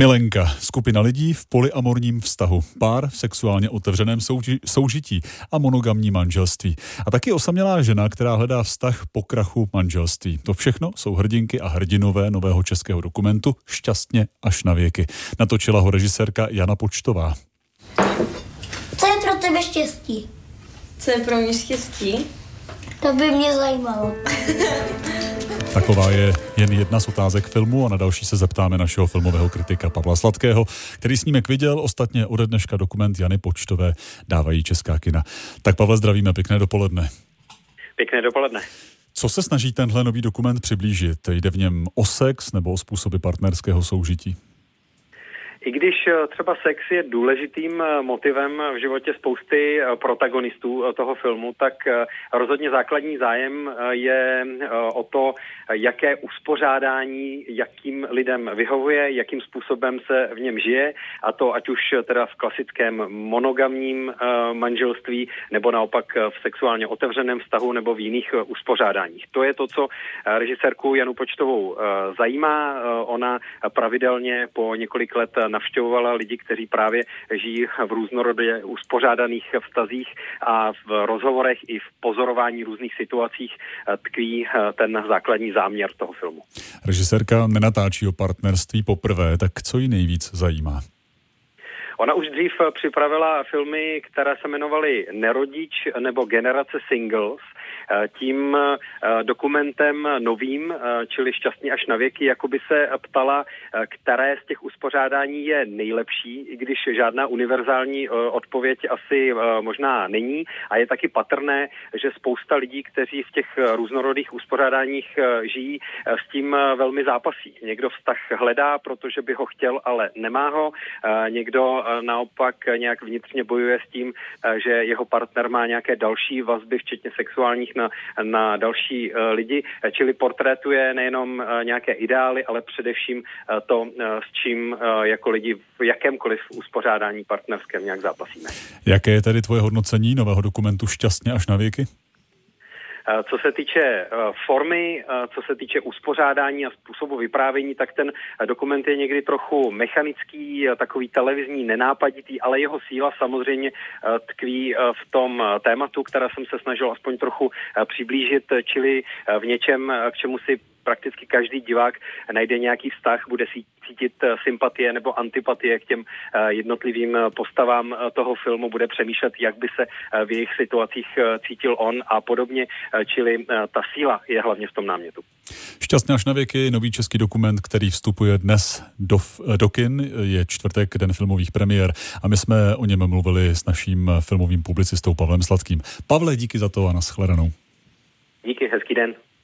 Milenka, skupina lidí v polyamorním vztahu, pár v sexuálně otevřeném souži- soužití a monogamní manželství. A taky osamělá žena, která hledá vztah po krachu manželství. To všechno jsou hrdinky a hrdinové nového českého dokumentu Šťastně až na věky. Natočila ho režisérka Jana Počtová. Co je pro tebe štěstí? Co je pro mě štěstí? To by mě zajímalo. Taková je jen jedna z otázek filmu a na další se zeptáme našeho filmového kritika Pavla Sladkého, který snímek viděl. Ostatně ode dneška dokument Jany Počtové dávají česká kina. Tak Pavle, zdravíme, pěkné dopoledne. Pěkné dopoledne. Co se snaží tenhle nový dokument přiblížit? Jde v něm o sex nebo o způsoby partnerského soužití? I když eh, třeba sex je důležitým eh, motivem v životě spousty eh, protagonistů toho filmu, tak rozhodně základní zájem je o to, jaké uspořádání, jakým lidem vyhovuje, jakým způsobem se v něm žije, a to ať už teda v klasickém monogamním manželství, nebo naopak v sexuálně otevřeném vztahu, nebo v jiných uspořádáních. To je to, co režisérku Janu Počtovou zajímá. Ona pravidelně po několik let navštěvovala lidi, kteří právě žijí v různorodě uspořádaných vztazích a v rozhovorech i v pozorování různých situacích eh, tkví eh, ten základní záměr toho filmu. Režisérka nenatáčí o partnerství poprvé, tak co ji nejvíc zajímá? Ona už dřív připravila filmy, které se jmenovaly Nerodič nebo Generace Singles Eh, tím eh, dokumentem novým, eh, čili šťastně až na věky, jako by se ptala, které z těch uspořádání je nejlepší, i když žádná univerzální odpověď asi možná není. A je taky patrné, že spousta lidí, kteří v těch různorodých uspořádáních žijí, s tím velmi zápasí. Někdo vztah hledá, protože by ho chtěl, ale nemá ho. Někdo naopak nějak vnitřně bojuje s tím, že jeho partner má nějaké další vazby, včetně sexuálních, na, na další uh, lidi, čili portrétuje nejenom nějaké ideály, ale především to, s čím jako lidi v jakémkoliv uspořádání partnerském nějak zápasíme. Jaké je tedy tvoje hodnocení nového dokumentu Šťastně až na věky? Co se týče formy, co se týče uspořádání a způsobu vyprávění, tak ten dokument je někdy trochu mechanický, takový televizní, nenápaditý, ale jeho síla samozřejmě tkví v tom tématu, které jsem se snažil aspoň trochu přiblížit, čili v něčem, k čemu si prakticky každý divák najde nějaký vztah, bude cítit eh, sympatie nebo antipatie k těm eh, jednotlivým eh, postavám toho filmu, bude přemýšlet, jak by se v jejich situacích cítil on a podobně, čili ta síla je hlavně v tom námětu. Šťastně až na věky, nový český dokument, který vstupuje dnes do, do kin, je čtvrtek, den filmových premiér a my jsme o něm mluvili s naším filmovým publicistou Pavlem Sladkým. Pavle, díky za to a nashledanou. Díky, hezký den.